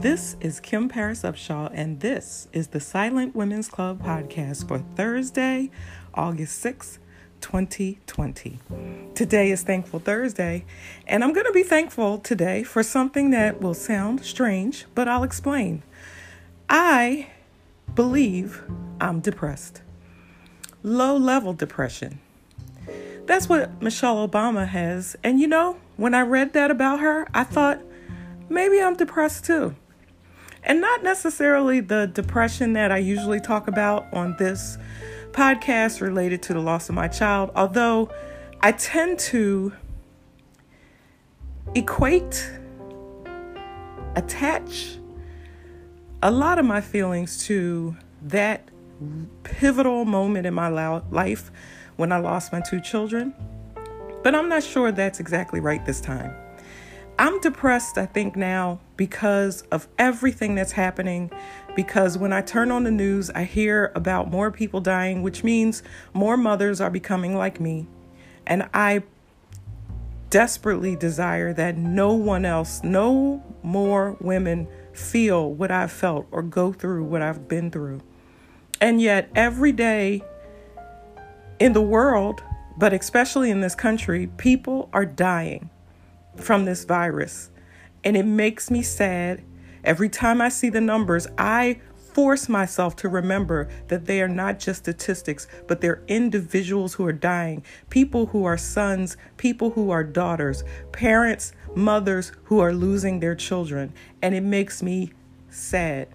This is Kim Paris Upshaw, and this is the Silent Women's Club podcast for Thursday, August 6th, 2020. Today is Thankful Thursday, and I'm going to be thankful today for something that will sound strange, but I'll explain. I believe I'm depressed. Low level depression. That's what Michelle Obama has. And you know, when I read that about her, I thought, maybe I'm depressed too. And not necessarily the depression that I usually talk about on this podcast related to the loss of my child, although I tend to equate, attach a lot of my feelings to that pivotal moment in my life when I lost my two children. But I'm not sure that's exactly right this time. I'm depressed, I think, now because of everything that's happening. Because when I turn on the news, I hear about more people dying, which means more mothers are becoming like me. And I desperately desire that no one else, no more women feel what I've felt or go through what I've been through. And yet, every day in the world, but especially in this country, people are dying from this virus. And it makes me sad. Every time I see the numbers, I force myself to remember that they are not just statistics, but they're individuals who are dying, people who are sons, people who are daughters, parents, mothers who are losing their children. And it makes me sad.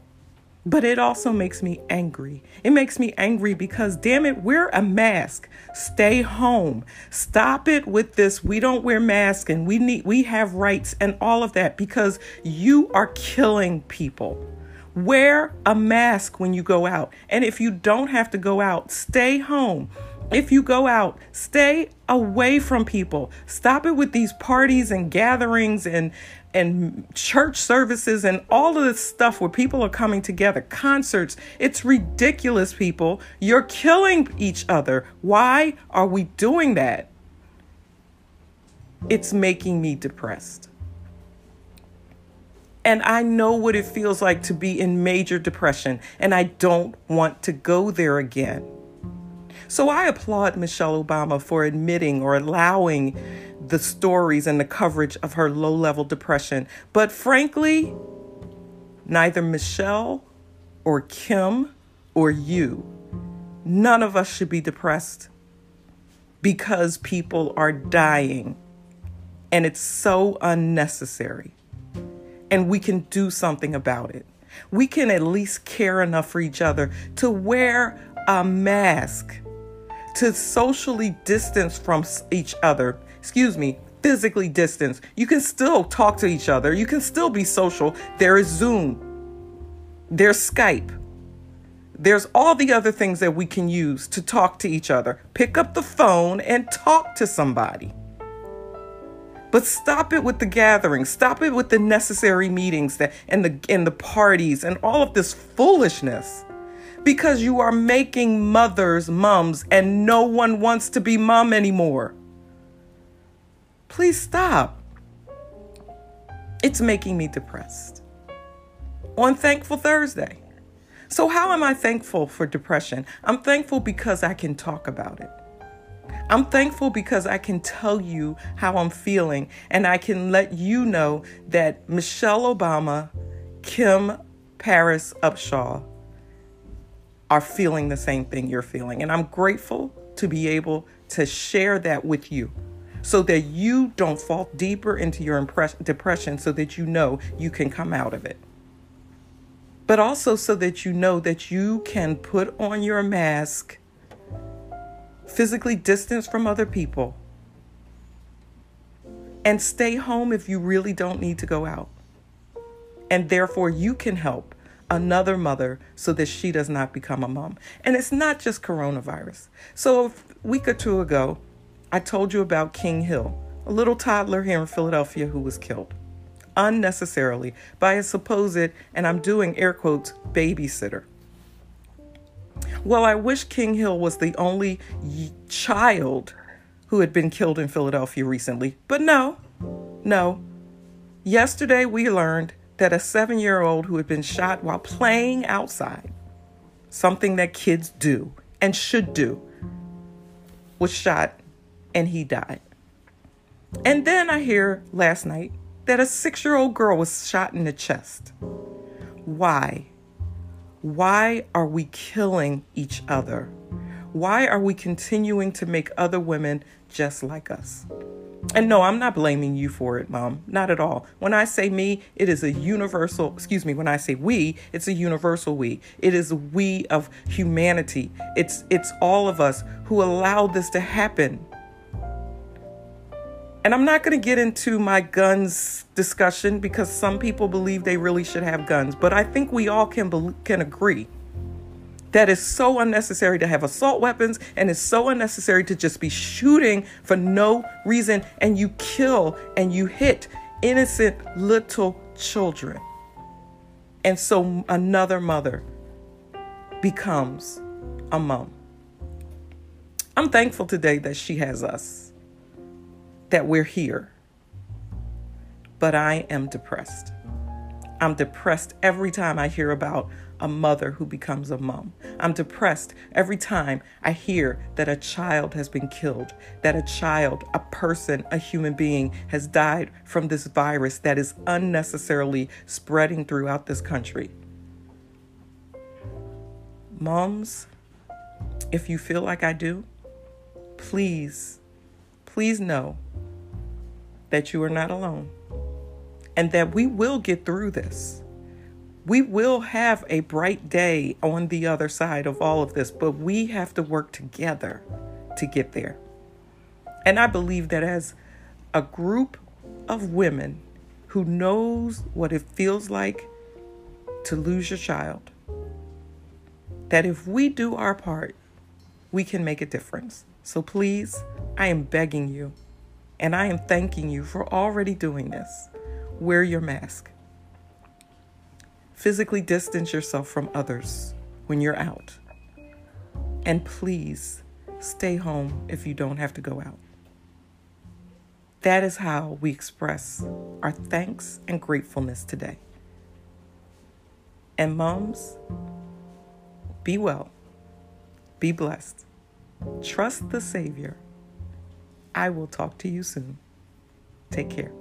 But it also makes me angry. It makes me angry because, damn it, wear a mask. Stay home. Stop it with this. We don't wear masks and we need, we have rights and all of that because you are killing people. Wear a mask when you go out. And if you don't have to go out, stay home. If you go out, stay away from people. Stop it with these parties and gatherings and and church services and all of this stuff where people are coming together, concerts. It's ridiculous, people. You're killing each other. Why are we doing that? It's making me depressed. And I know what it feels like to be in major depression, and I don't want to go there again. So I applaud Michelle Obama for admitting or allowing the stories and the coverage of her low level depression. But frankly, neither Michelle or Kim or you, none of us should be depressed because people are dying. And it's so unnecessary. And we can do something about it. We can at least care enough for each other to wear a mask, to socially distance from each other excuse me, physically distance. You can still talk to each other. You can still be social. There is Zoom. There's Skype. There's all the other things that we can use to talk to each other. Pick up the phone and talk to somebody. But stop it with the gatherings. Stop it with the necessary meetings that and the and the parties and all of this foolishness. Because you are making mothers mums and no one wants to be mom anymore. Please stop. It's making me depressed. On Thankful Thursday. So, how am I thankful for depression? I'm thankful because I can talk about it. I'm thankful because I can tell you how I'm feeling and I can let you know that Michelle Obama, Kim Paris Upshaw are feeling the same thing you're feeling. And I'm grateful to be able to share that with you so that you don't fall deeper into your depression so that you know you can come out of it. But also so that you know that you can put on your mask, physically distance from other people, and stay home if you really don't need to go out. And therefore, you can help another mother so that she does not become a mom. And it's not just coronavirus. So, a week or two ago, I told you about King Hill, a little toddler here in Philadelphia who was killed unnecessarily by a supposed, and I'm doing air quotes, babysitter. Well, I wish King Hill was the only child who had been killed in Philadelphia recently, but no, no. Yesterday we learned that a seven year old who had been shot while playing outside, something that kids do and should do, was shot and he died. And then I hear last night that a six year old girl was shot in the chest. Why? Why are we killing each other? Why are we continuing to make other women just like us? And no, I'm not blaming you for it, mom. Not at all. When I say me, it is a universal, excuse me, when I say we, it's a universal we. It is a we of humanity. It's it's all of us who allowed this to happen. And I'm not going to get into my guns discussion because some people believe they really should have guns, but I think we all can be- can agree that is so unnecessary to have assault weapons and it's so unnecessary to just be shooting for no reason and you kill and you hit innocent little children. And so another mother becomes a mom. I'm thankful today that she has us, that we're here. But I am depressed. I'm depressed every time I hear about a mother who becomes a mom. I'm depressed every time I hear that a child has been killed, that a child, a person, a human being has died from this virus that is unnecessarily spreading throughout this country. Moms, if you feel like I do, please, please know that you are not alone and that we will get through this. We will have a bright day on the other side of all of this, but we have to work together to get there. And I believe that as a group of women who knows what it feels like to lose your child, that if we do our part, we can make a difference. So please, I am begging you and I am thanking you for already doing this. Wear your mask. Physically distance yourself from others when you're out. And please stay home if you don't have to go out. That is how we express our thanks and gratefulness today. And moms, be well, be blessed, trust the Savior. I will talk to you soon. Take care.